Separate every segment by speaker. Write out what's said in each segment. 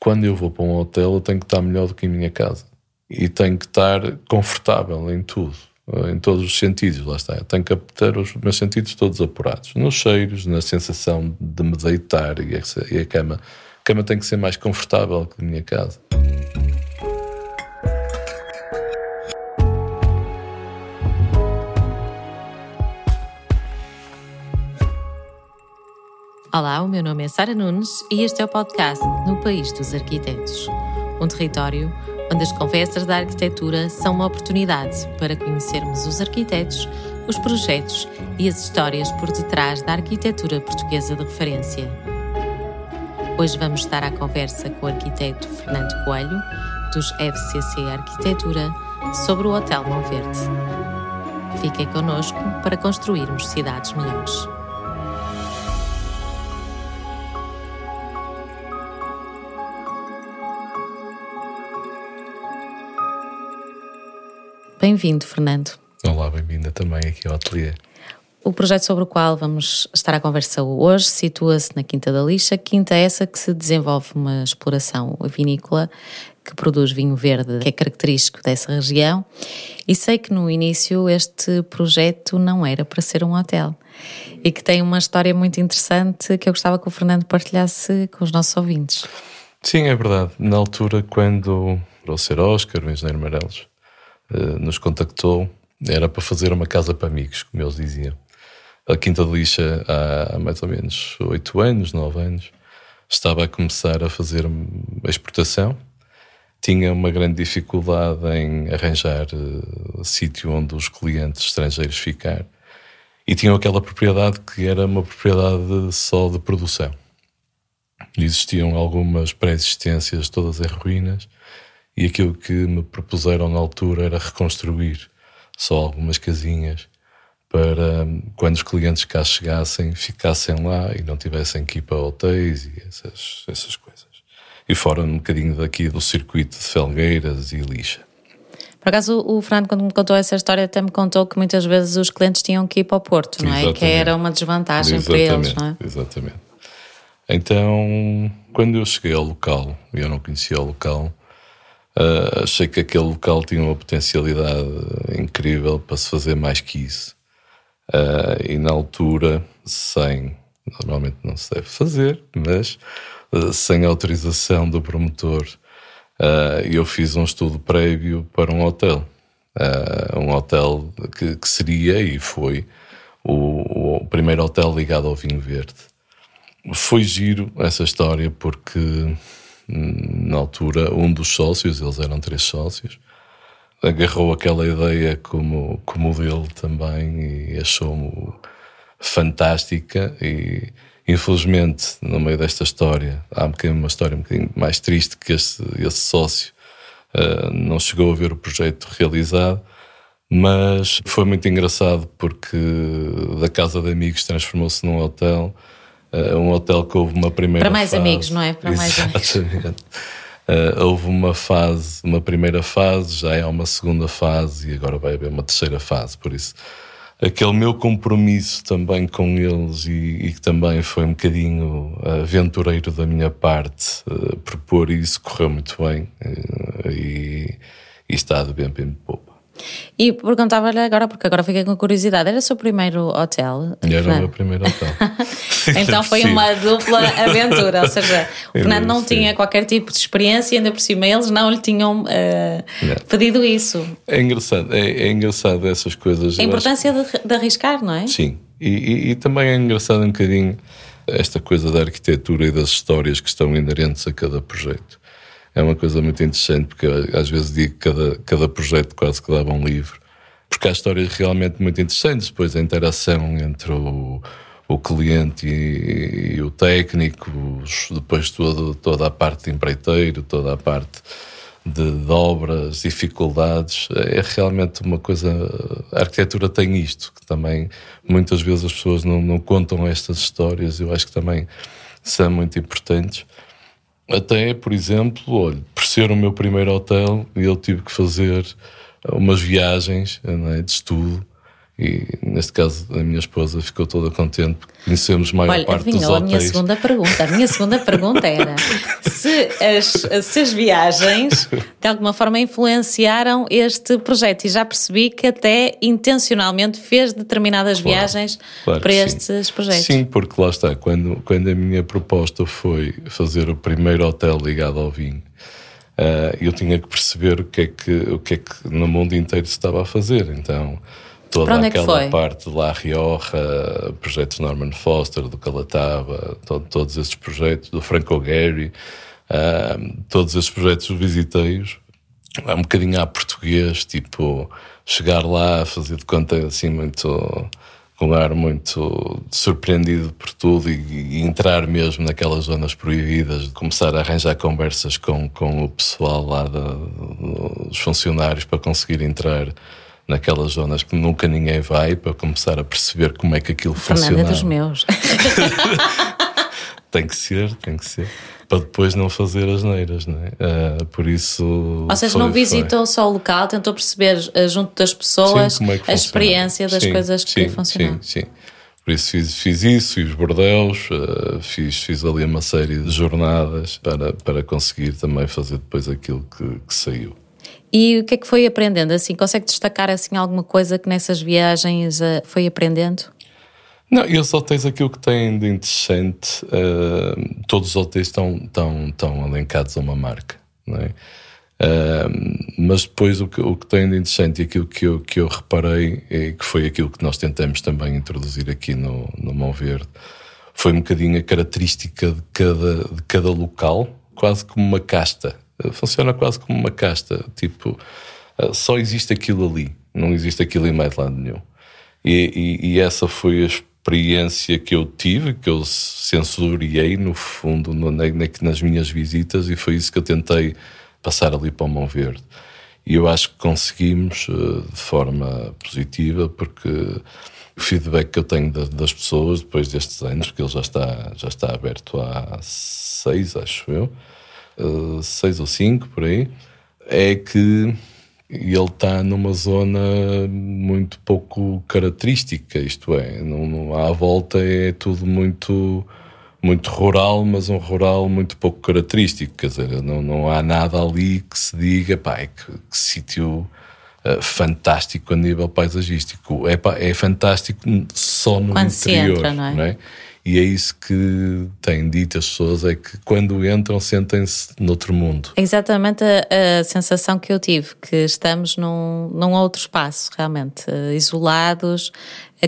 Speaker 1: quando eu vou para um hotel, eu tenho que estar melhor do que em minha casa. E tenho que estar confortável em tudo, em todos os sentidos, lá está. Eu tenho que ter os meus sentidos todos apurados. Nos cheiros, na sensação de me deitar e a, cama. A cama tem que ser mais confortável que a minha casa.
Speaker 2: Olá, o meu nome é Sara Nunes e este é o podcast No País dos Arquitetos, um território onde as conversas da arquitetura são uma oportunidade para conhecermos os arquitetos, os projetos e as histórias por detrás da arquitetura portuguesa de referência. Hoje vamos estar à conversa com o arquiteto Fernando Coelho, dos FCC Arquitetura, sobre o Hotel Mão Verde. Fiquem connosco para construirmos cidades melhores. Bem-vindo, Fernando.
Speaker 1: Olá, bem-vinda também aqui ao ateliê.
Speaker 2: O projeto sobre o qual vamos estar a conversa hoje situa-se na Quinta da Lixa, quinta essa que se desenvolve uma exploração vinícola que produz vinho verde, que é característico dessa região. E sei que no início este projeto não era para ser um hotel e que tem uma história muito interessante que eu gostava que o Fernando partilhasse com os nossos ouvintes.
Speaker 1: Sim, é verdade. Na altura, quando o ser Oscar, o engenheiro Marelos, eh, nos contactou, era para fazer uma casa para amigos, como eles diziam. A Quinta de Lixa, há mais ou menos oito anos, nove anos, estava a começar a fazer a exportação. Tinha uma grande dificuldade em arranjar uh, sítio onde os clientes estrangeiros ficar. E tinham aquela propriedade que era uma propriedade só de produção. Existiam algumas pré-existências todas em ruínas e aquilo que me propuseram na altura era reconstruir só algumas casinhas para quando os clientes cá chegassem, ficassem lá e não tivessem que ir para hotéis e essas, essas coisas. E fora um bocadinho daqui do circuito de Felgueiras e Lixa.
Speaker 2: Por acaso, o Fernando, quando me contou essa história, até me contou que muitas vezes os clientes tinham que ir para o Porto, não é? Exatamente. Que era uma desvantagem Exatamente. para eles, não é?
Speaker 1: Exatamente. Então, quando eu cheguei ao local, e eu não conhecia o local, Uh, achei que aquele local tinha uma potencialidade incrível para se fazer mais que isso. Uh, e na altura, sem, normalmente não se deve fazer, mas uh, sem autorização do promotor, eu fiz um estudo prévio para um hotel. um hotel que, que, seria e foi o, o primeiro hotel ligado ao vinho verde. Foi giro essa história porque na altura, um dos sócios, eles eram três sócios, agarrou aquela ideia como, como dele também e achou-me fantástica e infelizmente no meio desta história há um uma história um bocadinho mais triste que esse, esse sócio uh, não chegou a ver o projeto realizado mas foi muito engraçado porque da casa de amigos transformou-se num hotel uh, um hotel que houve uma primeira
Speaker 2: Para mais
Speaker 1: fase.
Speaker 2: amigos, não é? Para mais
Speaker 1: Exatamente. Uh, houve uma fase, uma primeira fase, já é uma segunda fase e agora vai haver uma terceira fase. Por isso, aquele meu compromisso também com eles e, e que também foi um bocadinho aventureiro da minha parte, uh, propor isso correu muito bem uh, e, e está de bem bem pouco.
Speaker 2: E perguntava-lhe agora, porque agora fiquei com curiosidade, era o seu primeiro hotel?
Speaker 1: Era o meu primeiro hotel.
Speaker 2: então foi uma dupla aventura, ou seja, o Fernando não tinha qualquer tipo de experiência, ainda por cima eles não lhe tinham uh, pedido isso.
Speaker 1: É engraçado, é, é engraçado essas coisas.
Speaker 2: A importância acho... de, de, arriscar, não é?
Speaker 1: Sim, e, e, e também é engraçado um bocadinho esta coisa da arquitetura e das histórias que estão inerentes a cada projeto é uma coisa muito interessante, porque às vezes digo que cada, cada projeto quase que dava um livro, porque há histórias realmente muito interessantes, depois a interação entre o, o cliente e, e o técnico, depois todo, toda a parte de empreiteiro, toda a parte de, de, obras, dificuldades, é realmente uma coisa. A arquitetura tem isto, que também muitas vezes as pessoas não, não contam estas histórias, eu acho que também são muito importantes. Até, por exemplo, olha, por ser o meu primeiro hotel, eu tive que fazer umas viagens é, de estudo E neste caso a minha esposa ficou toda contente porque conhecemos maior
Speaker 2: Olha,
Speaker 1: parte dos
Speaker 2: adivinhou a
Speaker 1: hotéis.
Speaker 2: minha segunda pergunta. A minha segunda pergunta era se as, se as viagens de alguma forma influenciaram este projeto. E já percebi que até intencionalmente fez determinadas
Speaker 1: Claro,
Speaker 2: viagens
Speaker 1: claro
Speaker 2: para
Speaker 1: que sim.
Speaker 2: estes projetos.
Speaker 1: Sim, porque lá está, quando, quando a minha proposta foi fazer o primeiro hotel ligado ao vinho, ah, eu tinha que perceber o que, é que, o que é que no mundo inteiro se estava a fazer. Então, toda
Speaker 2: é que
Speaker 1: aquela
Speaker 2: foi?
Speaker 1: parte de La Rioja, projetos Norman Foster, do Calatava, to- todos esses projetos, do Franco Gehry, ah, todos esses projetos visitei-os é um bocadinho à português, tipo, chegar lá, fazer de conta assim muito com um ar muito surpreendido por tudo e, e entrar mesmo naquelas zonas proibidas, de começar a arranjar conversas com, com o pessoal lá, da, dos funcionários para conseguir entrar naquelas zonas que nunca ninguém vai, para começar a perceber como é que aquilo
Speaker 2: Fernanda é
Speaker 1: funciona.
Speaker 2: dos meus.
Speaker 1: Tem que ser, tem que ser. Para depois não fazer as neiras, não é? Ah, por isso.
Speaker 2: Ou seja,
Speaker 1: foi-
Speaker 2: não
Speaker 1: foi.
Speaker 2: visitou só o local, tentou perceber eh, junto das pessoas
Speaker 1: Sim, é
Speaker 2: a
Speaker 1: funciona.
Speaker 2: experiência das
Speaker 1: Sim,
Speaker 2: coisas que
Speaker 1: sim,
Speaker 2: funcionam.
Speaker 1: Sim, sim. Por isso fiz, fiz isso e os bordéus, eh, fiz, fiz ali uma série de jornadas para, para conseguir também fazer depois aquilo que, que saiu.
Speaker 2: E o que é que foi aprendendo? Assim, consegue destacar assim alguma coisa que nessas viagens eh, foi aprendendo?
Speaker 1: Não, e os hotéis, aquilo que têm de interessante, eh, todos os hotéis estão, estão, estão elencados a uma marca, não é? Eh, mas depois o que, o que tem de interessante e aquilo que eu, que eu reparei, e que foi aquilo que nós tentamos também introduzir aqui no, no Mão Verde, foi um bocadinho a característica de cada, de cada local, quase como uma casta. Eh, Funciona quase como uma casta, tipo, eh, só existe aquilo ali, não existe aquilo em mais lado nenhum. E, e- e essa foi a experiência que eu tive, que eu sensoriei no fundo no- na- na- nas minhas visitas, e foi isso que eu tentei passar ali para o Mão Verde. E eu acho que conseguimos eh, de forma positiva, porque o feedback que eu tenho da- das pessoas depois destes anos, que ele já está, já está aberto há seis, acho eu, eh, seis ou cinco por aí, é que ele está numa zona muito pouco característica, isto é, não, não- à volta é tudo muito muito rural, mas um rural muito pouco característico, quer dizer, não, não há nada ali que se diga, pá, é que, que sítio eh, fantástico a nível paisagístico. É, pá, é fantástico só no
Speaker 2: Quando
Speaker 1: interior,
Speaker 2: entra, não é?
Speaker 1: E é isso que têm dito as pessoas, é que quando entram sentem-se noutro mundo.
Speaker 2: É exatamente a, a sensação que eu tive, que estamos num, num outro espaço, realmente, eh, isolados,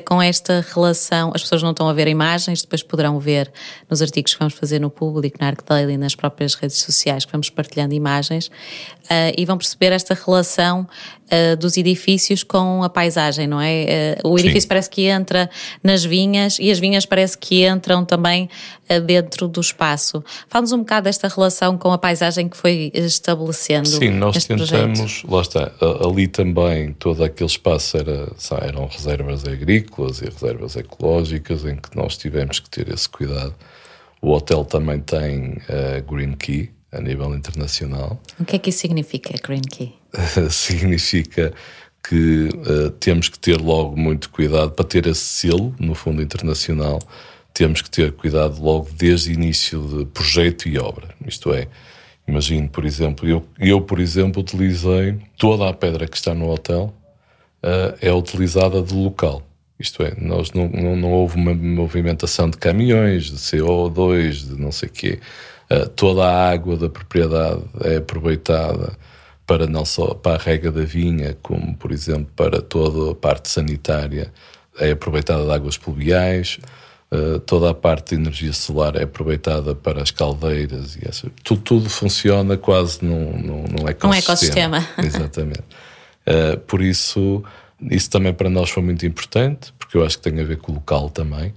Speaker 2: com esta relação. As pessoas não estão a ver imagens, depois poderão ver nos artigos que vamos fazer no público, na ArcDaily, nas próprias redes sociais, que vamos partilhando imagens, eh, e vão perceber esta relação eh, dos edifícios com a paisagem, não é? Eh, o
Speaker 1: Sim.
Speaker 2: edifício parece que entra nas vinhas e as vinhas parece que entram também dentro do espaço. Fala-nos um bocado desta relação com a paisagem que foi estabelecendo
Speaker 1: Sim, nós
Speaker 2: neste projeto.
Speaker 1: tentamos, lá está, ali também todo aquele espaço era, eram reservas agrícolas e reservas ecológicas em que nós tivemos que ter esse cuidado. O hotel também tem a Green Key a nível internacional.
Speaker 2: O que é que isso significa, Green Key?
Speaker 1: significa que eh, temos que ter logo muito cuidado para ter esse selo no fundo internacional. Temos que ter cuidado logo desde o início de projeto e obra. Isto é, imagino, por exemplo, eu, eu por exemplo, utilizei toda a pedra que está no hotel eh, é utilizada do local. Isto é, nós não, não, não houve uma movimentação de caminhões, de CO2, de não sei o quê. Eh, toda a água da propriedade é aproveitada para não só para a rega da vinha, como por exemplo para toda a parte sanitária, é aproveitada de águas pluviais. Uh, toda a parte de energia solar é aproveitada para as caldeiras e essa, tudo, tudo funciona quase num, num, num ecossistema.
Speaker 2: ecossistema.
Speaker 1: Exatamente. Uh, por isso, isso também para nós foi muito importante, porque eu acho que tem a ver com o local também.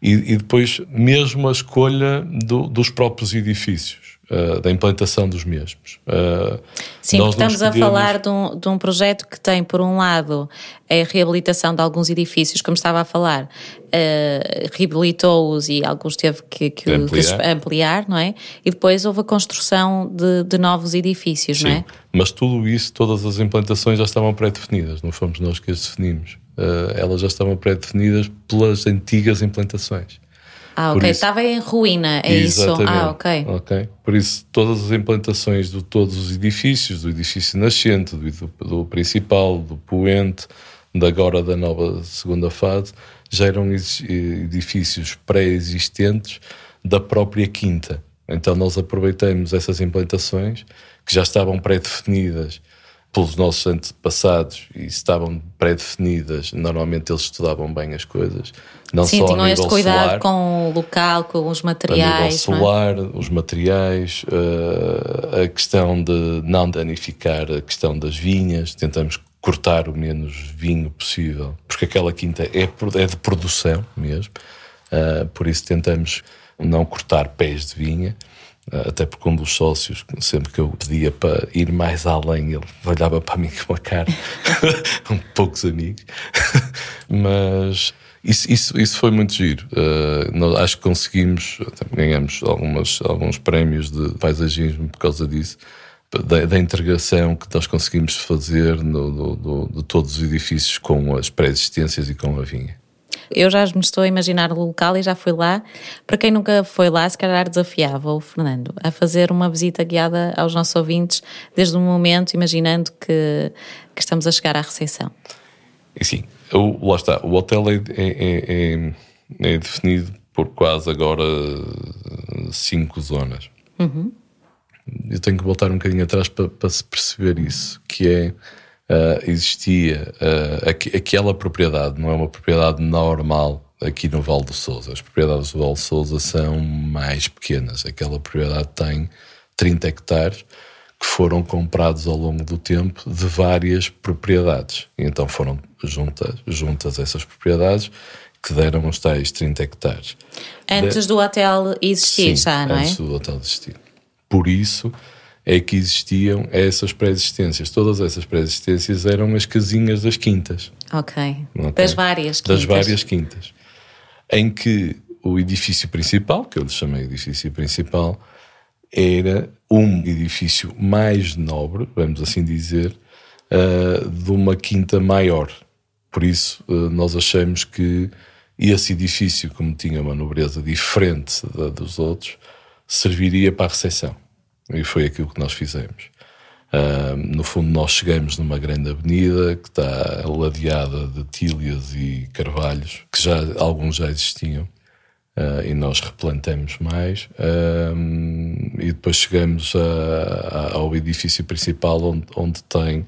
Speaker 1: E, e depois, mesmo a escolha do, dos próprios edifícios, uh, da implantação dos mesmos. Uh,
Speaker 2: Sim, porque
Speaker 1: não
Speaker 2: estamos a
Speaker 1: escolhemos-
Speaker 2: falar de um, de um projeto que tem, por um lado, a reabilitação de alguns edifícios, como estava a falar, eh, reabilitou-os e alguns teve que, que
Speaker 1: Ampliar.
Speaker 2: ampliar, não é? E depois houve a construção de, de novos edifícios, não
Speaker 1: Sim,
Speaker 2: é?
Speaker 1: mas tudo isso, todas as implantações já estavam pré-definidas, não fomos nós que as definimos. uh, elas já estavam pré-definidas pelas antigas implantações.
Speaker 2: Ah, ok. Isso, Estava em ruína, é isso? Ah, ok.
Speaker 1: Ok. Por isso, todas as implantações de todos os edifícios, do edifício nascente, do, do, do principal, do poente, da agora da nova segunda fase, já eram edifícios pré-existentes da própria quinta. Então nós aproveitamos essas implantações que já estavam pré-definidas pelos nossos antepassados e estavam pré-definidas, normalmente eles estudavam bem as coisas. Não
Speaker 2: Sim,
Speaker 1: só
Speaker 2: tinham este cuidado
Speaker 1: solar,
Speaker 2: com o local, com os materiais. A nível
Speaker 1: solar, é? os materiais, a questão de não danificar a questão das vinhas, tentamos cortar o menos vinho possível, porque aquela quinta é, é de produção mesmo, uh, por isso tentamos não cortar pés de vinha. Uh, até porque um dos sócios, sempre que eu pedia para ir mais além, ele olhava para mim com uma cara, um poucos amigos, mas isso, isso, isso foi muito giro. Uh, nós acho que conseguimos, ganhamos algumas, alguns prémios de paisagismo por causa disso da, da, integração que nós conseguimos fazer no, no, no, de todos os edifícios com as pré-existências e com a vinha.
Speaker 2: Eu já me estou a imaginar o local e já fui lá. Para quem nunca foi lá, se calhar desafiava o Fernando a fazer uma visita guiada aos nossos ouvintes desde o momento, imaginando que, que estamos a chegar à recepção.
Speaker 1: E sim, o, lá está. O hotel é, é, é, é definido por quase agora cinco zonas.
Speaker 2: Uhum
Speaker 1: eu tenho que voltar um bocadinho atrás para, para se perceber isso, que é uh, existia uh, aqu aquela propriedade, não é uma propriedade normal aqui no Val do Souza. As propriedades do Val do Souza são mais pequenas. Aquela propriedade tem 30 hectares que foram comprados ao longo do tempo de várias propriedades. E então foram juntas, juntas essas propriedades que deram os tais 30 hectares.
Speaker 2: Antes de... do hotel existir,
Speaker 1: Sim,
Speaker 2: já, não
Speaker 1: é? Antes do hotel existir. Por isso é que existiam essas pré-existências. Todas essas pré-existências eram as casinhas das quintas.
Speaker 2: ok. Das várias
Speaker 1: quintas. Das várias quintas. Em que o edifício principal, que eu lhe chamei edifício principal, era um edifício mais nobre, vamos assim dizer, uh, de uma quinta maior. Por isso, uh, nós achamos que esse edifício, como tinha uma nobreza diferente da dos outros, serviria para a recepção. E foi aquilo que nós fizemos. Uh, no fundo, nós chegamos numa grande avenida que está ladeada de tílias e carvalhos, que já alguns já existiam, uh, e nós replantamos mais. Uh, e depois chegamos a, a, ao edifício principal, onde, onde tem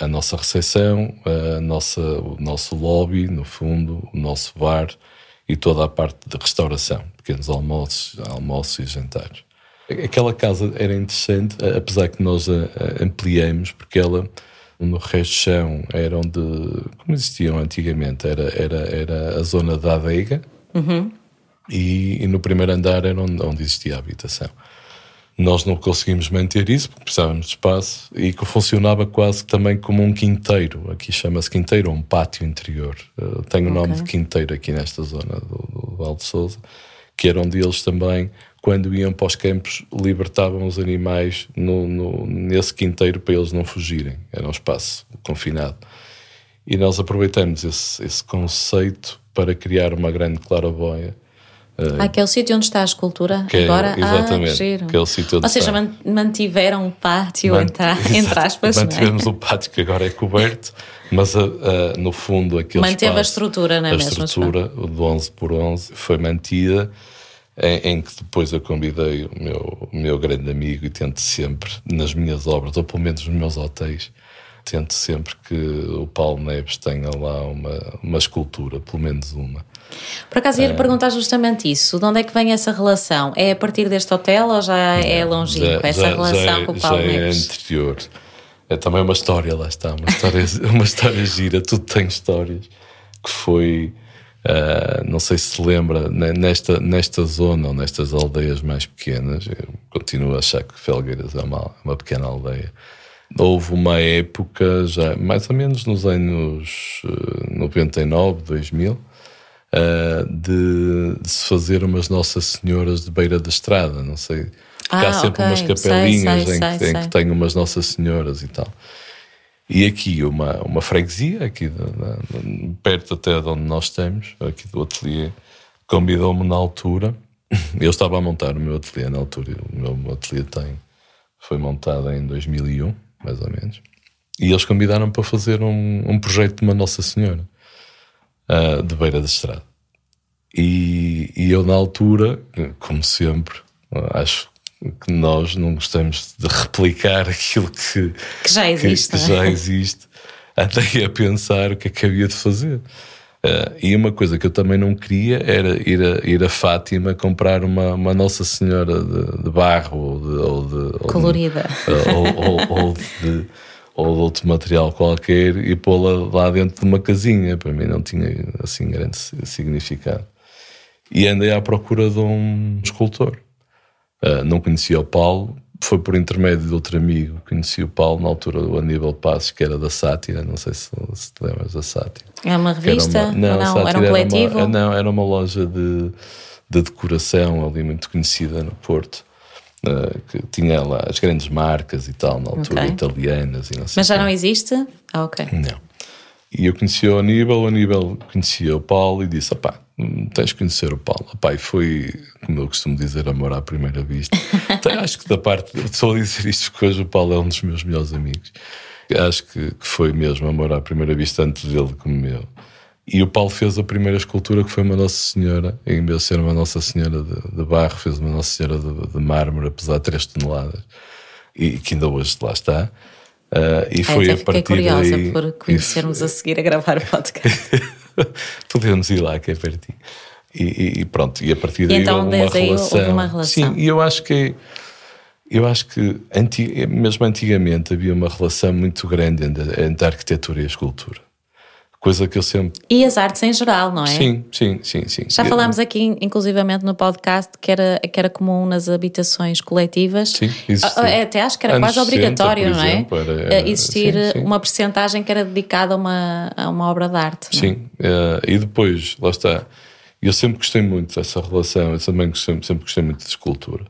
Speaker 1: a nossa recepção, a nossa, o nosso lobby, no fundo, o nosso bar e toda a parte de restauração, pequenos almoços, almoços e jantares. Aquela casa era interessante, apesar que nós a, ampliamos, porque ela no resto de chão era onde, como existiam antigamente, era, era, era a zona da adega
Speaker 2: uhum.
Speaker 1: e, e, no primeiro andar era onde, onde, existia a habitação. Nós não conseguimos manter isso porque precisávamos de espaço e que funcionava quase também como um quinteiro. Aqui chama-se quinteiro, um pátio interior. Uh, tem o okay. nome de quinteiro aqui nesta zona do, do Val de Souza, que era onde eles também quando iam para os campos, libertavam os animais no, no, nesse quinteiro para eles não fugirem. Era um espaço confinado. E nós aproveitamos esse, esse conceito para criar uma grande claraboia.
Speaker 2: Ah, aquele sítio onde está a escultura que é agora?
Speaker 1: É, exatamente.
Speaker 2: Ah,
Speaker 1: aquele sítio onde
Speaker 2: Ou seja,
Speaker 1: está.
Speaker 2: mantiveram o pátio, Mant entre, entre aspas.
Speaker 1: Mantivemos é? o pátio que agora é coberto, mas uh, uh, no fundo aquele
Speaker 2: Manteve
Speaker 1: espaço,
Speaker 2: a estrutura, não é
Speaker 1: a
Speaker 2: mesmo?
Speaker 1: A estrutura, o de 11 por 11, foi mantida em, em, que depois eu convidei o meu, meu grande amigo e tento sempre, nas minhas obras, ou pelo menos nos meus hotéis, tento sempre que o Paulo Neves tenha lá uma, uma escultura, pelo menos uma.
Speaker 2: Por acaso ia lhe é. perguntar justamente isso, de onde é que vem essa relação? É a partir deste hotel ou já é longínquo, essa já, relação já é, com o Paulo
Speaker 1: já
Speaker 2: Neves?
Speaker 1: é anterior. É também uma história, lá está, uma história, uma história gira, tudo tem histórias, que foi Uh, não sei se se lembra, nesta, nesta zona ou nestas aldeias mais pequenas, eu continuo a achar que Felgueiras é uma, uma pequena aldeia. Houve uma época, já mais ou menos nos anos 99, 2000, uh, de, de, se fazer umas Nossas Senhoras de beira da estrada, não sei. Porque ah, há sempre okay. umas capelinhas sei, sei, em, que, sei, em que tem umas Nossas Senhoras e tal. E aqui uma, uma freguesia, aqui de, de, perto até de onde nós estamos, aqui do ateliê, convidou-me na altura. Eu estava a montar o meu ateliê na altura, o meu ateliê tem, foi montado em 2001, mais ou menos. E eles convidaram-me para fazer um, um projeto de uma Nossa Senhora, uh, de Beira da Estrada. E, e eu, na altura, como sempre, acho que nós não gostamos de replicar aquilo que,
Speaker 2: que já existe.
Speaker 1: Que, que já existe. Andei a pensar o que é que havia de fazer. Uh, e uma coisa que eu também não queria era ir a, ir a Fátima comprar uma, uma Nossa Senhora de, de barro ou de, ou de
Speaker 2: colorida
Speaker 1: ou, ou, ou, de, ou de outro material qualquer e pô-la lá dentro de uma casinha. Para mim não tinha assim grande significado. E andei à procura de um escultor. Uh, não conhecia o Paulo, foi por intermédio de outro amigo, conheci o Paulo na altura do Aníbal Passos, que era da Sátira, não sei se, se te lembras da Sátira.
Speaker 2: É uma revista? Era uma, não, não era um coletivo?
Speaker 1: Era uma, não, era uma loja de, de decoração ali muito conhecida no Porto. Uh, que tinha lá as grandes marcas e tal, na altura okay. italianas e não sei
Speaker 2: Mas já não existe? Ah, ok.
Speaker 1: Não. E eu conheci o Aníbal, o Aníbal conhecia o Paulo e disse: opá, tens que conhecer o Paulo. E foi, como eu costumo dizer, amor à primeira vista. acho que da parte, a dizer isto porque hoje o Paulo é um dos meus melhores amigos. Acho que, que foi mesmo amor à primeira vista antes dele como meu. E o Paulo fez a primeira escultura que foi uma Nossa Senhora, em vez de ser uma Nossa Senhora de, de barro, fez uma Nossa Senhora de, de mármore, apesar de 3 toneladas, e que ainda hoje lá está. Uh, e foi a partir
Speaker 2: curiosa
Speaker 1: daí,
Speaker 2: por conhecermos a seguir a gravar o podcast.
Speaker 1: Podemos ir lá, que é pertinho. E, e, pronto, e a partir daí
Speaker 2: então,
Speaker 1: houve, uma relação.
Speaker 2: houve uma relação.
Speaker 1: Sim, e eu acho que eu acho que mesmo antigamente havia uma relação muito grande entre a arquitetura e a escultura. Coisa que eu sempre.
Speaker 2: E as artes em geral, não é?
Speaker 1: Sim, sim, sim. sim.
Speaker 2: Já falámos aqui, inclusivamente, no podcast, que era, que era comum nas habitações coletivas.
Speaker 1: Sim,
Speaker 2: existia. Ah, até acho que era Anos quase obrigatório, 60, não é? Exemplo, era, era, Existir sim, sim. uma percentagem que era dedicada a uma, a uma obra de arte.
Speaker 1: Sim, uh, e depois, lá está. Eu sempre gostei muito dessa relação, eu também gostei, sempre gostei muito de escultura.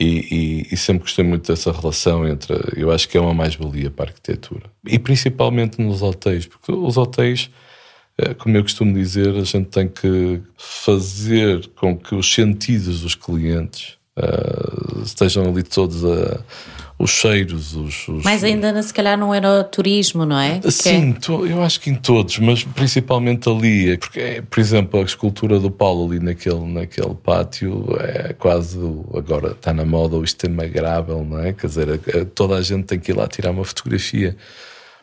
Speaker 1: E, e, e, sempre gostei muito dessa relação entre. Eu acho que é uma mais-valia para a arquitetura. E principalmente nos hotéis, porque os hotéis, eh, como eu costumo dizer, a gente tem que fazer com que os sentidos dos clientes uh, estejam ali todos a os cheiros, os, os...
Speaker 2: Mais ainda, se calhar, no turismo, não é?
Speaker 1: Sim, é... eu acho que em todos, mas principalmente ali, porque, por exemplo, a escultura do Paulo ali naquele, naquele pátio é quase, agora está na moda o instagramável, não é? Quer dizer, toda a gente tem que ir lá tirar uma fotografia,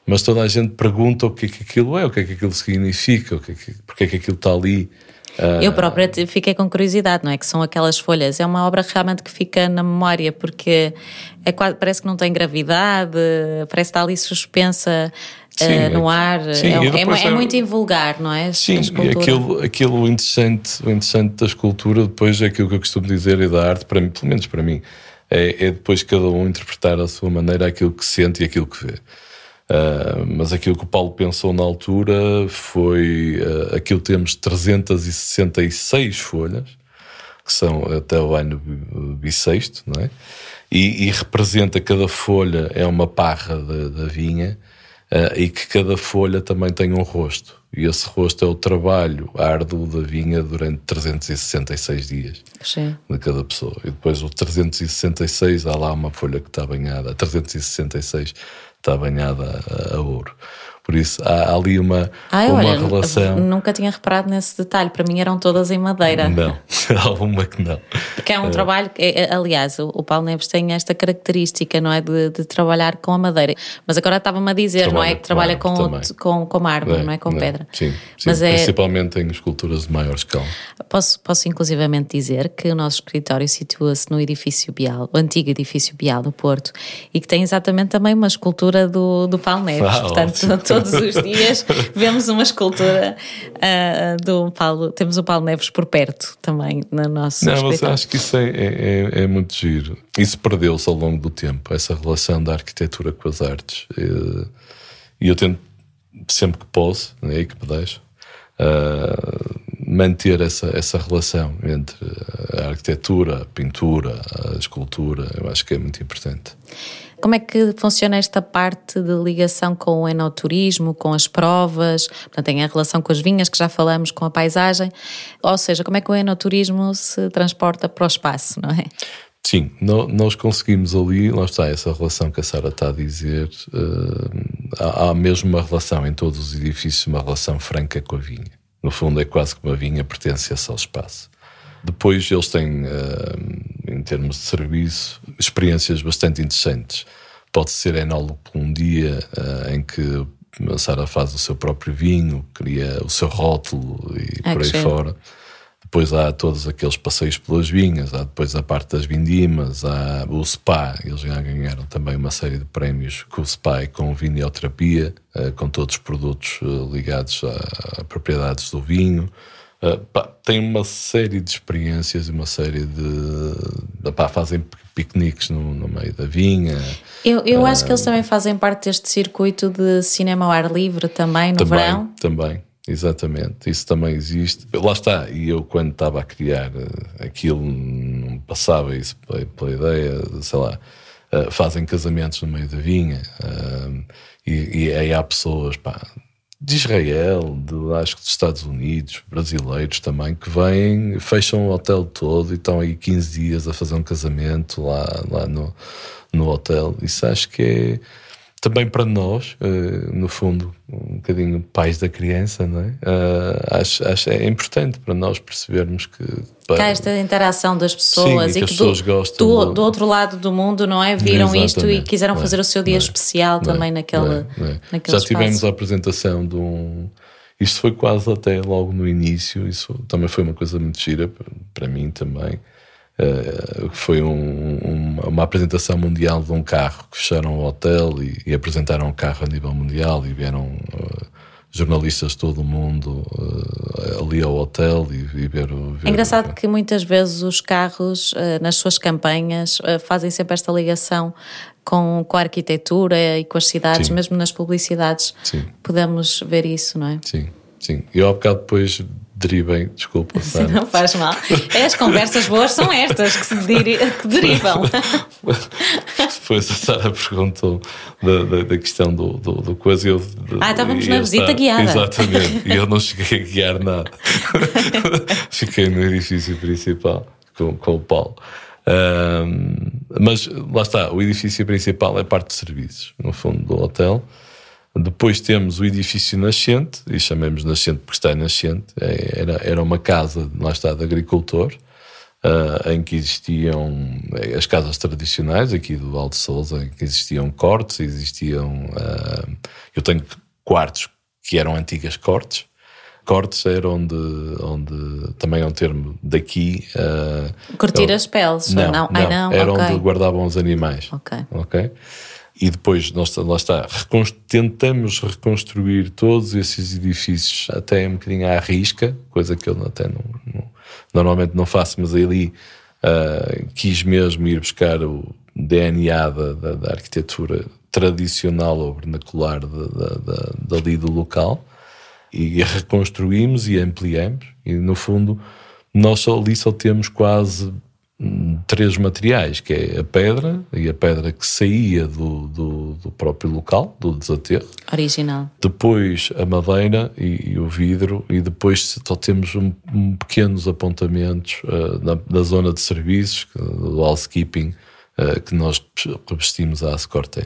Speaker 1: mas toda a gente pergunta o que é que aquilo é, o que é que aquilo significa, o que é que, porque é que aquilo está ali.
Speaker 2: Uh... Eu própria fiquei com curiosidade, não é? Que são aquelas folhas. É uma obra realmente que fica na memória, porque é quase, parece que não tem gravidade, parece que está ali suspensa sim, uh, no ar. Sim, é, é, é, é, muito invulgar, não é?
Speaker 1: Sim, e aquilo, aquilo interessante, o interessante da escultura, depois é aquilo que eu costumo dizer e da arte, para mim, pelo menos para mim, é, é depois cada um interpretar à sua maneira aquilo que sente e aquilo que vê. Uh, mas aquilo que o Paulo pensou na altura foi uh, aquilo temos 366 folhas, que são até o ano bissexto, não é? E, e representa cada folha é uma parra da, vinha uh, e que cada folha também tem um rosto. E esse rosto é o trabalho árduo da vinha durante 366 dias
Speaker 2: Sim.
Speaker 1: de cada pessoa. E depois o 366, há lá uma folha que está banhada, 366 está banhada a, ouro. Por isso há ali uma,
Speaker 2: Ai,
Speaker 1: uma
Speaker 2: olha,
Speaker 1: relação.
Speaker 2: Nunca tinha reparado nesse detalhe. Para mim eram todas em madeira.
Speaker 1: Não, há uma que não.
Speaker 2: Porque é um é. trabalho. É, aliás, o, Paulo Neves tem esta característica, não é? De, de trabalhar com a madeira. Mas agora estava-me a dizer, não é? Que trabalha com, com, com mármore, é, não é? Com não, pedra.
Speaker 1: Sim, sim Mas é principalmente em esculturas de maior escala.
Speaker 2: Posso, posso inclusivamente dizer que o nosso escritório situa-se no edifício Bial, o antigo edifício Bial, no Porto, e que tem exatamente também uma escultura do, do Paulo Neves. Ah, Portanto, todos os dias vemos uma escultura uh, do Paulo. Temos o Paulo Neves por perto também no nosso
Speaker 1: Não, mas acho que isso é, é, é, é muito giro. Isso perdeu-se ao longo do tempo, essa relação da arquitetura com as artes. E eu tento, sempre que posso, né, e que me deixo, uh, manter essa, essa relação entre a arquitetura, a pintura, a escultura, eu acho que é muito importante.
Speaker 2: Como é que funciona esta parte de ligação com o enoturismo, com as provas? Portanto, tem a relação com as vinhas que já falamos, com a paisagem. Ou seja, como é que o enoturismo se transporta para o espaço, não é?
Speaker 1: Sim, nós conseguimos ali, lá está essa relação que a Sara está a dizer, há, há mesmo uma relação em todos os edifícios, uma relação franca com a vinha. No fundo, é quase que uma vinha pertence ao espaço. Depois, eles têm, uh, em termos de serviço, experiências bastante interessantes. Pode ser enólogo por um dia uh, em que a Sara faz o seu próprio vinho, cria o seu rótulo e é por aí fora. Depois há todos aqueles passeios pelas vinhas, há depois a parte das vindimas, há o SPA, eles já ganharam também uma série de prémios com o SPA e com vinioterapia, uh, com todos os produtos uh, ligados a, a propriedades do vinho. Uh, pá, tem uma série de experiências e uma série de. Pá, fazem piqueniques no, no, meio da vinha.
Speaker 2: Eu, eu uh, acho que eles também fazem parte deste circuito de cinema ao ar livre também no
Speaker 1: também,
Speaker 2: verão.
Speaker 1: Também, exatamente. Isso também existe. Lá está. E eu, quando estava a criar uh, aquilo, não passava isso pela, pela ideia, de, sei lá. Uh, fazem casamentos no meio da vinha e, e aí há pessoas, pá, de Israel, de, acho que dos Estados Unidos, brasileiros também, que vêm, fecham o hotel todo e estão aí 15 dias a fazer um casamento lá, lá no, no hotel. Isso acho que é também para nós, uh, no fundo, um bocadinho pais da criança, não é? Uh, acho, acho é importante para nós percebermos que.
Speaker 2: Para... há esta interação das pessoas
Speaker 1: Sim,
Speaker 2: e,
Speaker 1: que, que do,
Speaker 2: gostam. Do, do, outro lado do mundo, não é? Viram Exatamente, isto e quiseram é, fazer o seu dia é, especial é, também naquele, naquele
Speaker 1: Já tivemos a apresentação de um. Isto foi quase até logo no início, isso também foi uma coisa muito gira para mim também Uh, foi um, um, uma apresentação mundial de um carro que fecharam o hotel e, e apresentaram o carro a nível mundial e vieram uh, jornalistas de todo o mundo uh, ali ao hotel e, e ver, ver,
Speaker 2: É engraçado que muitas vezes os carros nas suas campanhas fazem sempre esta ligação com, com a arquitetura e com as cidades, Sim. mesmo nas publicidades Sim. podemos ver isso, não é?
Speaker 1: Sim, sim. Eu há bocado depois derivem, desculpa.
Speaker 2: Sim, não faz mal. É, as conversas boas são estas que, se deri que derivam.
Speaker 1: Depois a Sara perguntou da, da, da, questão do, do, do coisa. Eu,
Speaker 2: ah, estávamos na visita guiada.
Speaker 1: Exatamente, e eu não cheguei a guiar nada. Fiquei no edifício principal com, com o Paulo. Um, mas lá está, o edifício principal é parte de serviços, no fundo do hotel. Depois temos o edifício nascente, e chamamos nascente porque está nascente, é, era, era uma casa, lá está, de agricultor, uh, em que existiam eh, as casas tradicionais aqui do Alto Souza, em que existiam cortes, existiam. Uh, eu tenho quartos que eram antigas cortes. Cortes era onde, onde também é um termo daqui.
Speaker 2: Uh, Curtir as peles,
Speaker 1: não?
Speaker 2: não,
Speaker 1: não, não era okay. onde guardavam os animais.
Speaker 2: Ok.
Speaker 1: Ok e depois nós lá está, tentamos reconstruir todos esses edifícios até um bocadinho à risca, coisa que eu até não, não normalmente não faço, mas ali uh, quis mesmo ir buscar o DNA da, da, da arquitetura tradicional ou vernacular dali do local. E reconstruímos e ampliamos. E no fundo nós só, ali só temos quase três materiais, que é a pedra, e a pedra que saía do, do, do próprio local, do desaterro.
Speaker 2: Original.
Speaker 1: Depois a madeira e, e o vidro, e depois só temos um, um pequenos apontamentos uh, na, na, zona de serviços, do housekeeping, uh, que nós revestimos a Ascorten,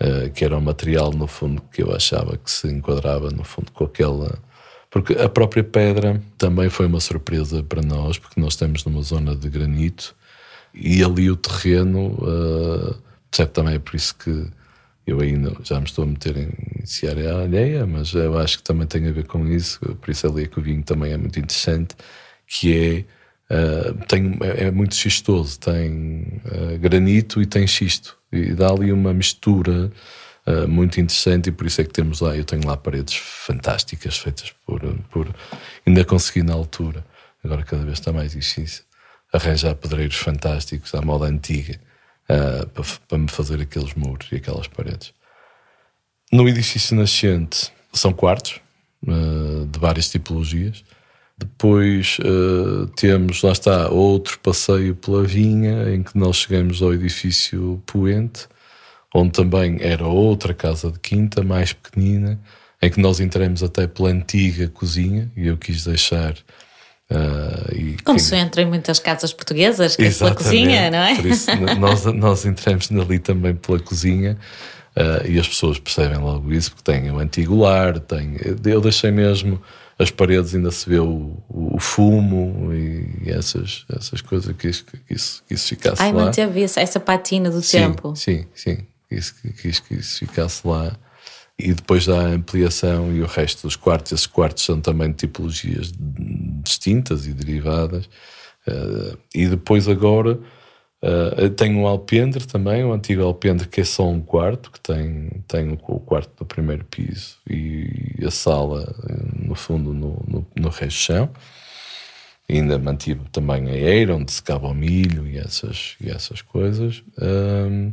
Speaker 1: uh, que era um material, no fundo, que eu achava que se enquadrava, no fundo, com aquela porque a própria pedra também foi uma surpresa para nós, porque nós estamos numa zona de granito e ali o terreno, uh, também é por isso que eu ainda já me estou a meter em área alheia, mas eu acho que também tem a ver com isso, por isso ali é que o vinho também é muito interessante, que é, uh, tem, é, é, muito xistoso, tem uh, granito e tem xisto, e dá ali uma mistura uh, muito interessante e por isso é que temos lá, eu tenho lá paredes fantásticas feitas por, por ainda consegui na altura, agora cada vez está mais difícil, arranjar pedreiros fantásticos à moda antiga uh, para, para me fazer aqueles muros e aquelas paredes. No edifício nascente são quartos uh, de várias tipologias. Depois uh, temos, lá está, outro passeio pela vinha, em que nós chegamos ao edifício Poente, onde também era outra casa de quinta, mais pequenina, em que nós entramos até pela antiga cozinha, e eu quis deixar
Speaker 2: Uh, e Como se entra em muitas casas portuguesas, que é pela cozinha, não é?
Speaker 1: Por isso, nós, nós entramos ali também pela cozinha uh, e as pessoas percebem logo isso, porque tem o antigo lar, tem, eu deixei mesmo as paredes, ainda se vê o, o fumo e essas, essas coisas, que isso, que isso, que isso ficasse
Speaker 2: Ai,
Speaker 1: lá.
Speaker 2: Ai, manteve essa patina do
Speaker 1: sim,
Speaker 2: tempo.
Speaker 1: Sim, sim, isso, que isso, ficasse lá e depois da ampliação e o resto dos quartos. Esses quartos são também tipologias distintas e derivadas. Uh, e depois agora uh, tenho um alpendre também, um antigo alpendre que é só um quarto, que tem, tem o quarto do primeiro piso e a sala no fundo no, no, no resto do chão. ainda mantive também a eira, onde secava o milho e essas, e essas coisas. Um,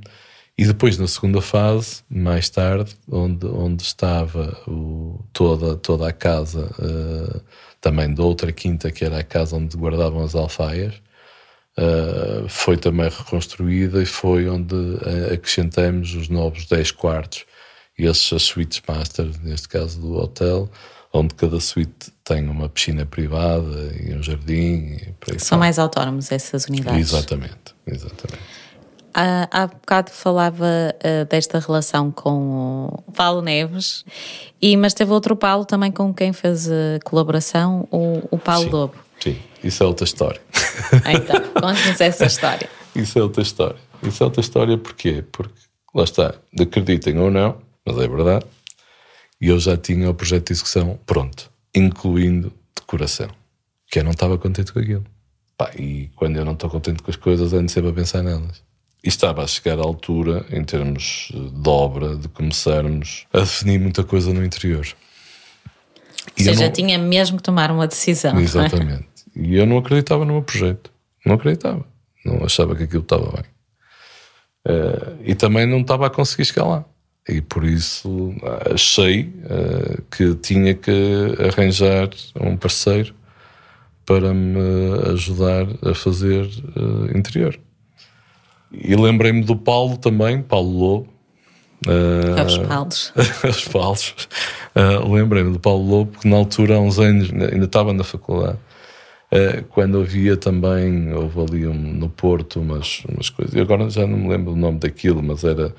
Speaker 1: e depois, na segunda fase, mais tarde, onde, onde estava o, toda, toda a casa, uh, também de outra quinta, que era a casa onde guardavam as alfaias, uh, foi também reconstruída e foi onde uh, acrescentamos os novos 10 quartos, esses as suítes master, neste caso do hotel, onde cada suíte tem uma piscina privada e um jardim.
Speaker 2: E São mais autónomos essas unidades.
Speaker 1: Exatamente, exatamente.
Speaker 2: Há, há bocado falava uh, desta relação com o Paulo Neves, e, mas teve outro Paulo também com quem fez a colaboração, o, o Paulo
Speaker 1: sim,
Speaker 2: Lobo.
Speaker 1: Sim, isso é outra história.
Speaker 2: Ah, então, conte-nos essa história.
Speaker 1: Isso é outra história. Isso é outra história porquê? Porque, lá está, acreditem ou não, mas é verdade, e eu já tinha o projeto de execução pronto, incluindo decoração, que eu não estava contente com aquilo. Pá, e quando eu não estou contente com as coisas, ando sempre a pensar nelas. E estava a chegar à altura, em termos de obra, de começarmos a definir muita coisa no interior.
Speaker 2: Ou seja, não... tinha mesmo que tomar uma decisão.
Speaker 1: Exatamente. É? E eu não acreditava no meu projeto. Não acreditava. Não achava que aquilo estava bem. Uh, e também não estava a conseguir chegar lá. E por isso achei uh, que tinha que arranjar um parceiro para me ajudar a fazer uh, interior. E lembrei-me do Paulo também, Paulo Lobo.
Speaker 2: Uh, Paulos.
Speaker 1: Paulos. Uh, lembrei-me do Paulo Lobo, que na altura, há uns anos, ainda estava na faculdade, uh, quando havia também, houve ali um, no Porto umas, umas coisas, eu agora já não me lembro o nome daquilo, mas era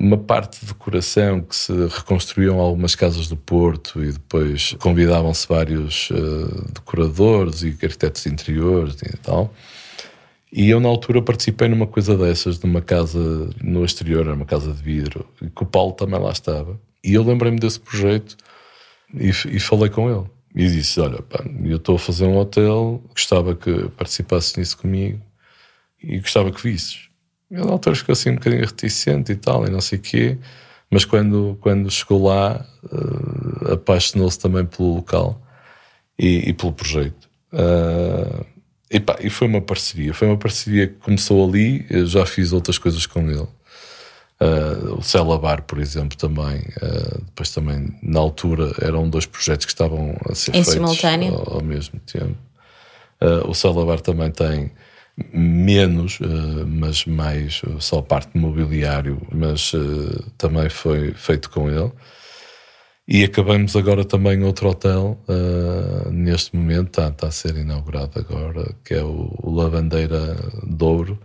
Speaker 1: uma parte de decoração que se reconstruíam algumas casas do Porto e depois convidavam-se vários uh, decoradores e arquitetos de interiores e tal. E eu, na altura, participei numa coisa dessas, numa casa no exterior, era uma casa de vidro, que o Paulo também lá estava. E eu lembrei-me desse projeto e, e, falei com ele. E disse: Olha, pá, eu estou a fazer um hotel, gostava que participasses nisso comigo e gostava que visses. Ele, na altura, ficou assim um bocadinho reticente e tal, e não sei o quê. Mas quando, quando chegou lá, uh, apaixonou-se também pelo local e, e pelo projeto. Uh, e, e foi uma parceria. Foi uma parceria que começou ali. Eu já fiz outras coisas com ele. Uh, o Celabar, por exemplo, também. Uh, depois também, na altura, eram dois projetos que estavam a ser em feitos. Ao, ao, mesmo tempo. Uh, o Celabar também tem menos, mas mais só parte de mobiliário, mas também foi feito com ele. E acabamos agora também outro hotel, uh, neste momento, está, está, a ser inaugurado agora, que é o, o Lavandeira Douro.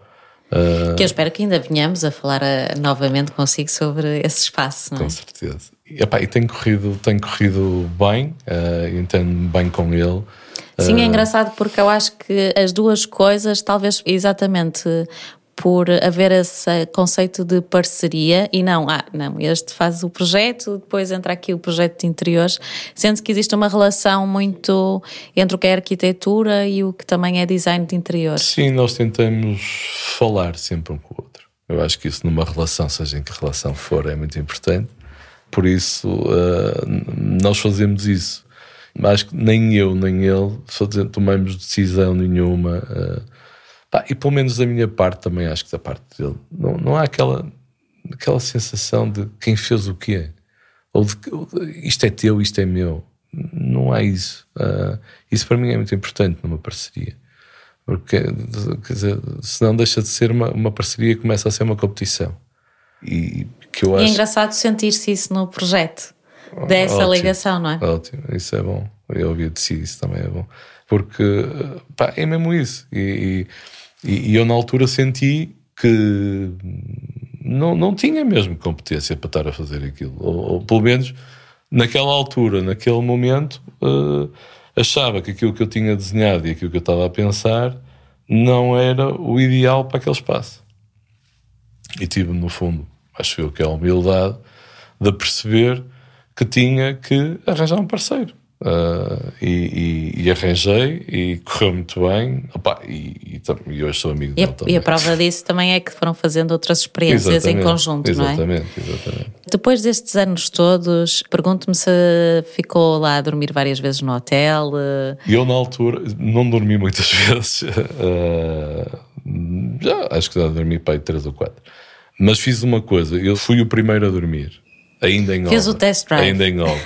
Speaker 2: Uh, que eu espero que ainda venhamos a falar uh, novamente consigo sobre esse espaço. Não
Speaker 1: é? Com certeza. E, epá, e tem, corrido, tem corrido bem, uh, entendo bem com ele.
Speaker 2: Sim, é engraçado porque eu acho que as duas coisas, talvez exatamente por haver esse conceito de parceria e não, ah, não, este faz o projeto, depois entra aqui o projeto de interiores, sendo que existe uma relação muito entre o que é arquitetura e o que também é design de interiores.
Speaker 1: Sim, nós tentamos falar sempre um com o outro. Eu acho que isso numa relação, seja em que relação for, é muito importante. Por isso, uh, nós fazemos isso. Acho que nem eu nem ele tomamos decisão nenhuma. Uh, Pá, e pelo menos da minha parte também acho que da parte dele não, não há aquela, aquela sensação de quem fez o quê ou de isto é teu, isto é meu. não há isso. Uh, isso para mim é muito importante numa parceria. Porque, quer dizer, senão deixa de ser uma, uma parceria e começa a ser uma competição. E, que eu
Speaker 2: e é
Speaker 1: acho...
Speaker 2: é engraçado sentir-se isso no projeto, dessa ótimo, ligação, não é?
Speaker 1: Ótimo, isso é bom. Eu ouvi de si, isso também é bom. Porque pá, é mesmo isso. E, e, e eu, na altura, senti que não, não tinha mesmo competência para estar a fazer aquilo. Ou, ou pelo menos naquela altura, naquele momento, uh, achava que aquilo que eu tinha desenhado e aquilo que eu estava a pensar não era o ideal para aquele espaço. E tive, no fundo, acho eu que é a humildade de perceber que tinha que arranjar um parceiro. Uh, e, e, e, arranjei e correu muito bem Opa, e, e, hoje sou amigo
Speaker 2: e
Speaker 1: dele
Speaker 2: a, e a prova disso também é que foram fazendo outras experiências
Speaker 1: exatamente,
Speaker 2: em conjunto,
Speaker 1: exatamente,
Speaker 2: não
Speaker 1: é? Exatamente.
Speaker 2: Depois destes anos todos, pergunto-me se ficou lá a dormir várias vezes no hotel.
Speaker 1: Eu, na altura, não dormi muitas vezes. Uh, já, acho que já dormi para aí três ou quatro. Mas fiz uma coisa, eu fui o primeiro a dormir, ainda em
Speaker 2: Fez o test drive.
Speaker 1: Ainda em obra,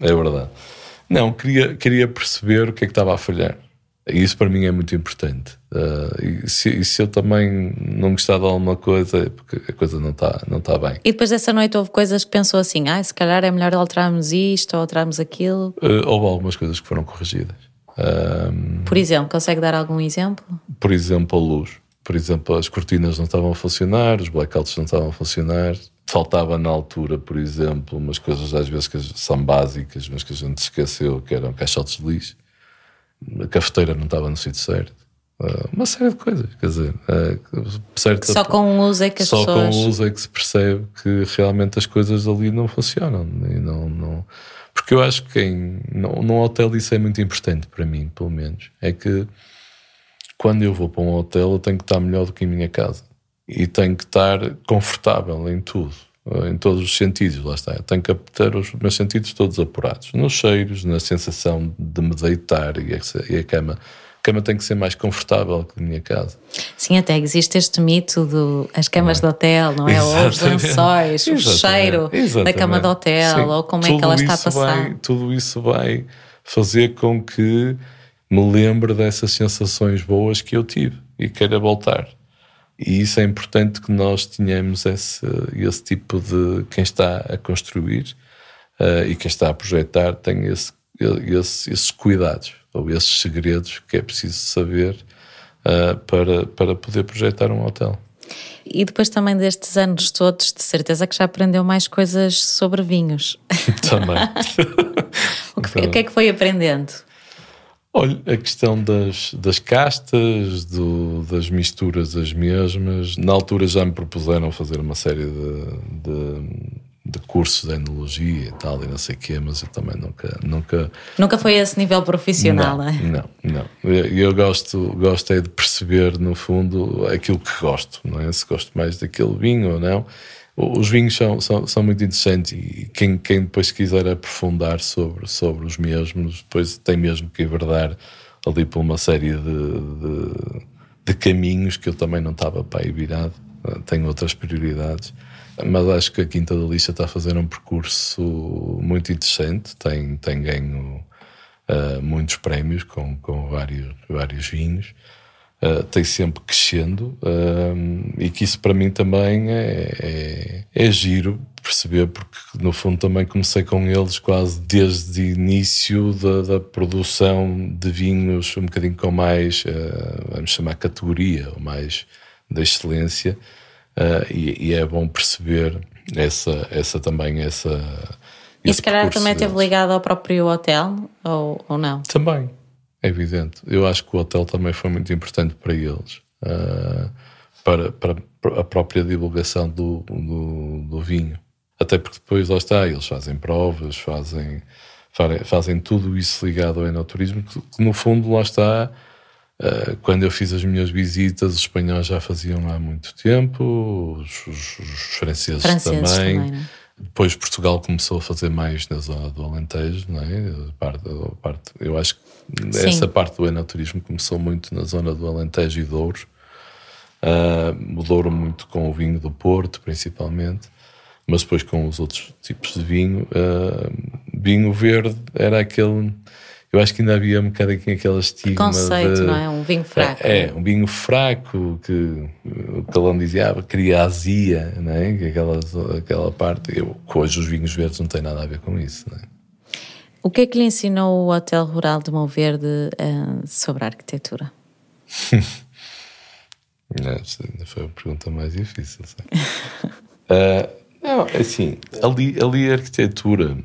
Speaker 1: é verdade. Não, queria, queria perceber o que é que estava a falhar. Isso para mim é muito importante. Uh, e, se, e, se, eu também não gostar de alguma coisa, é porque a coisa não está não tá bem.
Speaker 2: E depois dessa noite houve coisas que pensou assim: ah, se calhar é melhor alterarmos isto ou alterarmos aquilo?
Speaker 1: Uh, houve algumas coisas que foram corrigidas.
Speaker 2: Um, por exemplo, consegue dar algum exemplo?
Speaker 1: Por exemplo, a luz. Por exemplo, as cortinas não estavam a funcionar, os blackouts não estavam a funcionar faltava na altura, por exemplo, umas coisas às vezes que são básicas, mas que a gente esqueceu, que eram caixotes de lixo. A cafeteira não estava no sítio certo. Uh, uma série de coisas, quer dizer, uh,
Speaker 2: certo, só com o uso é que as
Speaker 1: só
Speaker 2: pessoas...
Speaker 1: com o uso é que se percebe que realmente as coisas ali não funcionam. E não, não... Porque eu acho que em, num hotel isso é muito importante para mim, pelo menos. É que quando eu vou para um hotel eu tenho que estar melhor do que em minha casa e tenho que estar confortável em tudo, em todos os sentidos, lá está. Eu tenho que ter os meus sentidos todos apurados, nos cheiros, na sensação de me deitar e a, cama. A cama tem que ser mais confortável que a minha casa.
Speaker 2: Sim, até existe este mito do as camas é? de hotel, não é? Ou os lençóis, o cheiro Exatamente. da cama de hotel, Sim. ou como tudo é que ela está a passar.
Speaker 1: Vai, tudo isso vai fazer com que me lembre dessas sensações boas que eu tive e queira voltar. E isso é importante que nós tenhamos esse, esse tipo de. Quem está a construir uh, e quem está a projetar tem esse, esse, esses cuidados ou esses segredos que é preciso saber uh, para, para poder projetar um hotel.
Speaker 2: E depois também destes anos todos, de certeza que já aprendeu mais coisas sobre vinhos.
Speaker 1: Também.
Speaker 2: o, que, o que é que foi aprendendo?
Speaker 1: Olha, a questão das, das castas, do, das misturas as mesmas. Na altura já me propuseram fazer uma série de, de, de cursos de enologia e tal, e não sei o quê, mas eu também nunca. Nunca,
Speaker 2: nunca foi esse nível profissional,
Speaker 1: não,
Speaker 2: é?
Speaker 1: Não, não. Eu, eu gosto, gosto é de perceber, no fundo, aquilo que gosto, não é? Se gosto mais daquele vinho ou não. Os vinhos são, são, são, muito interessantes e quem, quem depois quiser aprofundar sobre, sobre os mesmos, depois tem mesmo que enverdar ali por uma série de, de, de caminhos que eu também não estava para aí virado, tenho outras prioridades. Mas acho que a Quinta da Lixa está a fazer um percurso muito interessante, tem, tem ganho uh, muitos prémios com, com vários, vários vinhos uh, tem sempre crescendo uh, e que isso para mim também é, é, é, giro perceber, porque no fundo também comecei com eles quase desde o início da, da produção de vinhos, um bocadinho com mais, uh, vamos chamar, categoria, ou mais da excelência, e, e, é bom perceber essa, essa também, essa.
Speaker 2: E se calhar também esteve ligado ao próprio hotel, ou, ou não?
Speaker 1: Também, é evidente. Eu acho que o hotel também foi muito importante para eles, uh, para, para, a própria divulgação do, do, do, vinho. Até porque depois, lá está, eles fazem provas, fazem, fazem tudo isso ligado ao enoturismo, que, que no fundo, lá está, uh, quando eu fiz as minhas visitas, os espanhóis já faziam há muito tempo, os, os, os franceses, franceses, também. também né? Depois Portugal começou a fazer mais na zona do Alentejo, não é? Parte, parte, eu acho que Sim. essa parte do enoturismo começou muito na zona do Alentejo e Douro. Uh, Douro muito com o vinho do Porto, principalmente, mas depois com os outros tipos de vinho. Uh, vinho verde era aquele. Eu acho que ainda havia um bocadinho aquela estigma.
Speaker 2: Conceito,
Speaker 1: de,
Speaker 2: não é? Um vinho fraco.
Speaker 1: É, é, um vinho fraco que o Calão dizia ah, queria azia, não é? aquela, aquela parte. Eu, hoje os vinhos verdes não têm nada a ver com isso. Não é?
Speaker 2: O que é que lhe ensinou o Hotel Rural de Mão Verde uh, sobre a arquitetura?
Speaker 1: Esta foi a pergunta mais difícil. uh, não, é assim, ali, ali a arquitetura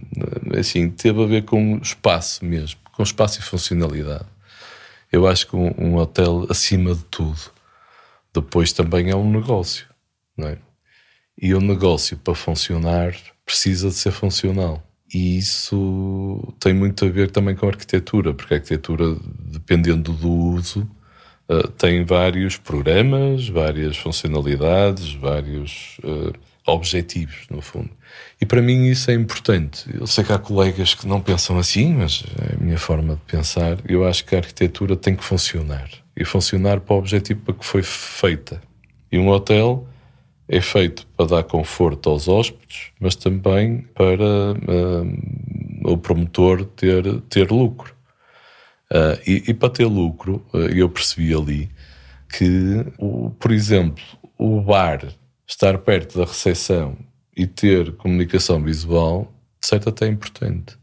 Speaker 1: assim, teve a ver com espaço mesmo, com espaço e funcionalidade. Eu acho que um, um hotel, acima de tudo, depois também é um negócio, não é? E o negócio, para funcionar, precisa de ser funcional. E isso tem muito a ver também com a arquitetura, porque a arquitetura, dependendo do uso, uh, tem vários programas, várias funcionalidades, vários uh, objetivos, no fundo. E para mim isso é importante. Eu sei que há colegas que não pensam assim, mas é a minha forma de pensar. Eu acho que a arquitetura tem que funcionar. E funcionar para o objetivo para que foi feita. E um hotel é feito para dar conforto aos hóspedes, mas também para uh, o promotor ter, ter lucro. Uh, e, e, para ter lucro, uh, eu percebi ali que, o, por exemplo, o bar estar perto da recepção e ter comunicação visual, de certo até é importante.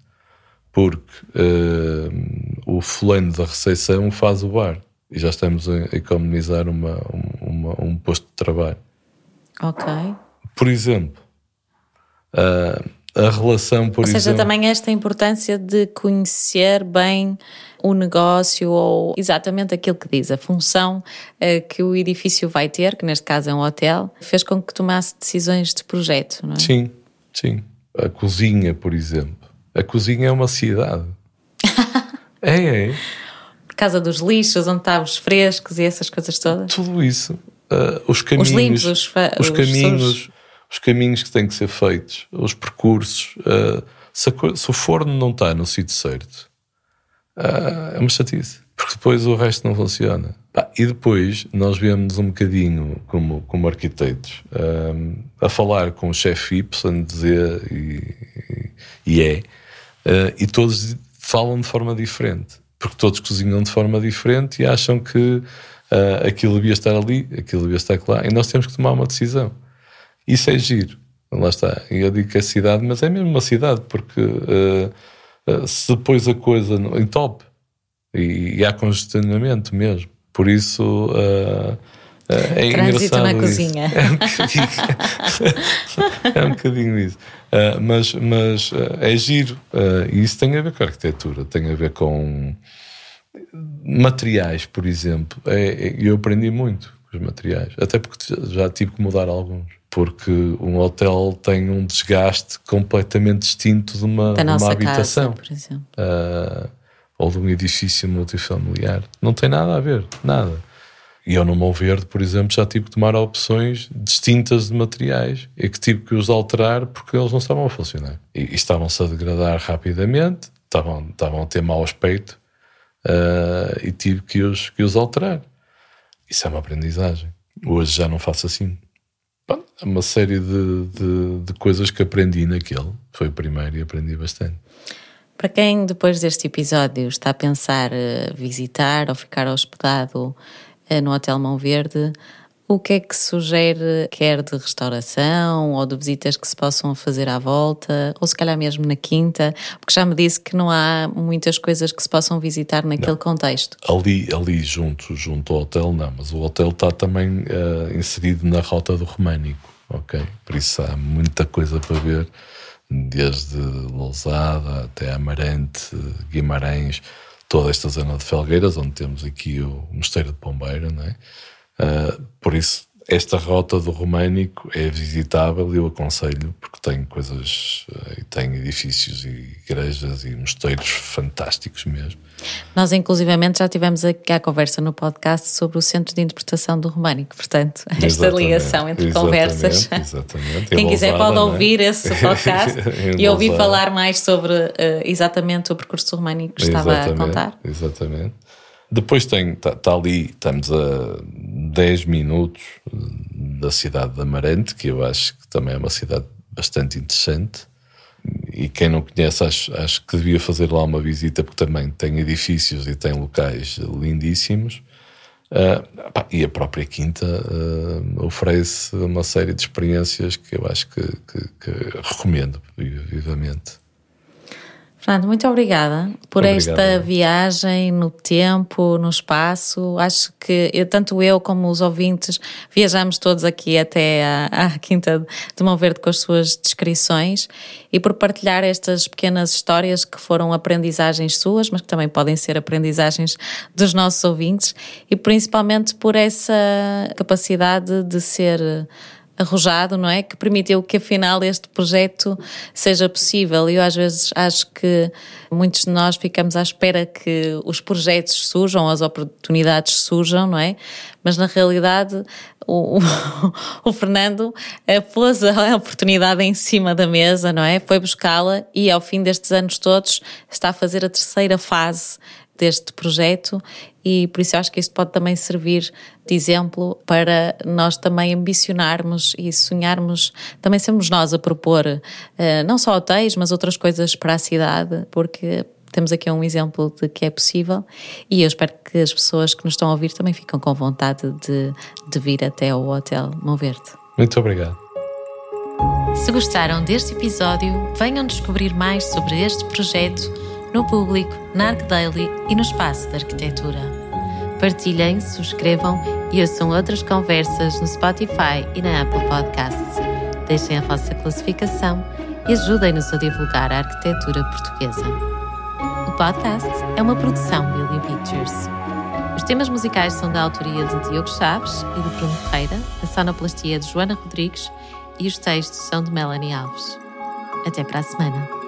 Speaker 1: Porque o fulano da recepção faz o bar e já estamos a economizar uma, uma, um posto de trabalho.
Speaker 2: Ok.
Speaker 1: Por exemplo, a, a relação, por
Speaker 2: Ou
Speaker 1: seja,
Speaker 2: exemplo... também esta importância de conhecer bem o negócio ou exatamente aquilo que diz, a função uh, que o edifício vai ter, que neste caso é um hotel, fez com que tomasse decisões de projeto, não é?
Speaker 1: Sim, sim. A cozinha, por exemplo. A cozinha é uma cidade. é, é.
Speaker 2: Por causa dos lixos, onde estavam os frescos e essas coisas todas.
Speaker 1: Tudo isso uh, os caminhos, os, limpos, os, os, os caminhos, os caminhos que têm que ser feitos, os percursos. Uh, se, se, o forno não está no sítio certo, uh, é uma chatice, porque depois o resto não funciona. e depois nós vemos um bocadinho como, como arquitetos a falar com o chefe Y, Z e, e E, e todos falam de forma diferente porque todos cozinham de forma diferente e acham que uh, aquilo devia estar ali, aquilo devia estar lá, e nós temos que tomar uma decisão. Isso é giro. Lá está. E eu digo que é cidade, mas é mesmo uma cidade, porque uh, uh, se depois a coisa entope e, e há congestionamento mesmo. Por isso uh, é
Speaker 2: Trânsito
Speaker 1: engraçado.
Speaker 2: na
Speaker 1: isso.
Speaker 2: cozinha.
Speaker 1: É um bocadinho, é um bocadinho isso. mas mas é giro. e isso tem a ver com a arquitetura, tem a ver com materiais, por exemplo, é, é, eu aprendi muito com os materiais, até porque já tive que mudar alguns. Porque um hotel tem um desgaste completamente distinto de uma, de uma habitação.
Speaker 2: Casa, por exemplo.
Speaker 1: Uh, ou de um edifício multifamiliar. Não tem nada a ver, nada. E eu no Mão Verde, por exemplo, já tive que tomar opções distintas de materiais e que tive que os alterar porque eles não estavam a funcionar. E, e estavam-se a degradar rapidamente, estavam, estavam a ter mau aspecto uh, e tive que os, que os alterar. Isso é uma aprendizagem. Hoje já não faço assim. É uma série de, de, de coisas que aprendi naquele. Foi o primeiro e aprendi bastante.
Speaker 2: Para quem depois deste episódio está a pensar uh, visitar ou ficar hospedado uh, no Hotel Mão Verde, o que é que sugere, quer de restauração ou de visitas que se possam fazer à volta, ou se calhar mesmo na quinta? Porque já me disse que não há muitas coisas que se possam visitar naquele
Speaker 1: não.
Speaker 2: contexto.
Speaker 1: Ali, ali junto, junto ao hotel, não, mas o hotel está também uh, inserido na rota do Românico, ok? Por isso há muita coisa para ver, desde Lousada até Amarante, Guimarães, toda esta zona de Felgueiras, onde temos aqui o Mosteiro de Pombeira, não é? Uh, por isso, esta rota do Românico é visitável e eu aconselho porque tem coisas, uh, tem edifícios e igrejas e mosteiros fantásticos mesmo.
Speaker 2: Nós, inclusivamente, já tivemos aqui a conversa no podcast sobre o Centro de Interpretação do Românico, portanto, esta exatamente, ligação entre exatamente, conversas.
Speaker 1: Exatamente.
Speaker 2: Quem quiser pode é? ouvir é? esse podcast e ouvir falar mais sobre uh, exatamente o percurso românico que estava a contar.
Speaker 1: Exatamente. Depois tem, está tá ali, estamos a 10 minutos da cidade de Amarante, que eu acho que também é uma cidade bastante interessante. e quem não conhece, acho, acho que devia fazer lá uma visita, porque também tem edifícios e tem locais lindíssimos. Uh, e a própria Quinta uh, oferece uma série de experiências que eu acho que, que, que recomendo vivamente.
Speaker 2: Fernando, muito obrigada por Obrigado. esta viagem no tempo, no espaço. Acho que eu, tanto eu como os ouvintes viajamos todos aqui até à, à Quinta de Mão Verde com as suas descrições e por partilhar estas pequenas histórias que foram aprendizagens suas, mas que também podem ser aprendizagens dos nossos ouvintes e principalmente por essa capacidade de ser arrojado, não é? Que permitiu que afinal este projeto seja possível. Eu às vezes acho que muitos de nós ficamos à espera que os projetos surjam, as oportunidades surjam, não é? Mas na realidade o, o, o Fernando eh, pôs a oportunidade em cima da mesa, não é? Foi buscá-la e ao fim destes anos todos está a fazer a terceira fase deste projeto e por isso acho que isto pode também servir de exemplo para nós também ambicionarmos e sonharmos, também sermos nós a propor uh, não só hotéis, mas outras coisas para a cidade, porque temos aqui um exemplo de que é possível e eu espero que as pessoas que nos estão a ouvir também ficam com vontade de, de vir até ao Hotel Mão Verde.
Speaker 1: Muito obrigado.
Speaker 2: Se gostaram deste episódio, venham descobrir mais sobre este projeto no público, na Arcdaily e no espaço da arquitetura. Partilhem, subscrevam e ouçam outras conversas no Spotify e na Apple Podcasts. Deixem a vossa classificação e ajudem-nos a divulgar a arquitetura portuguesa. O podcast é uma produção Million Pictures. Os temas musicais são da autoria de Diogo Chaves e de Bruno Ferreira, a sonoplastia de Joana Rodrigues e os textos são de Melanie Alves. Até para a semana.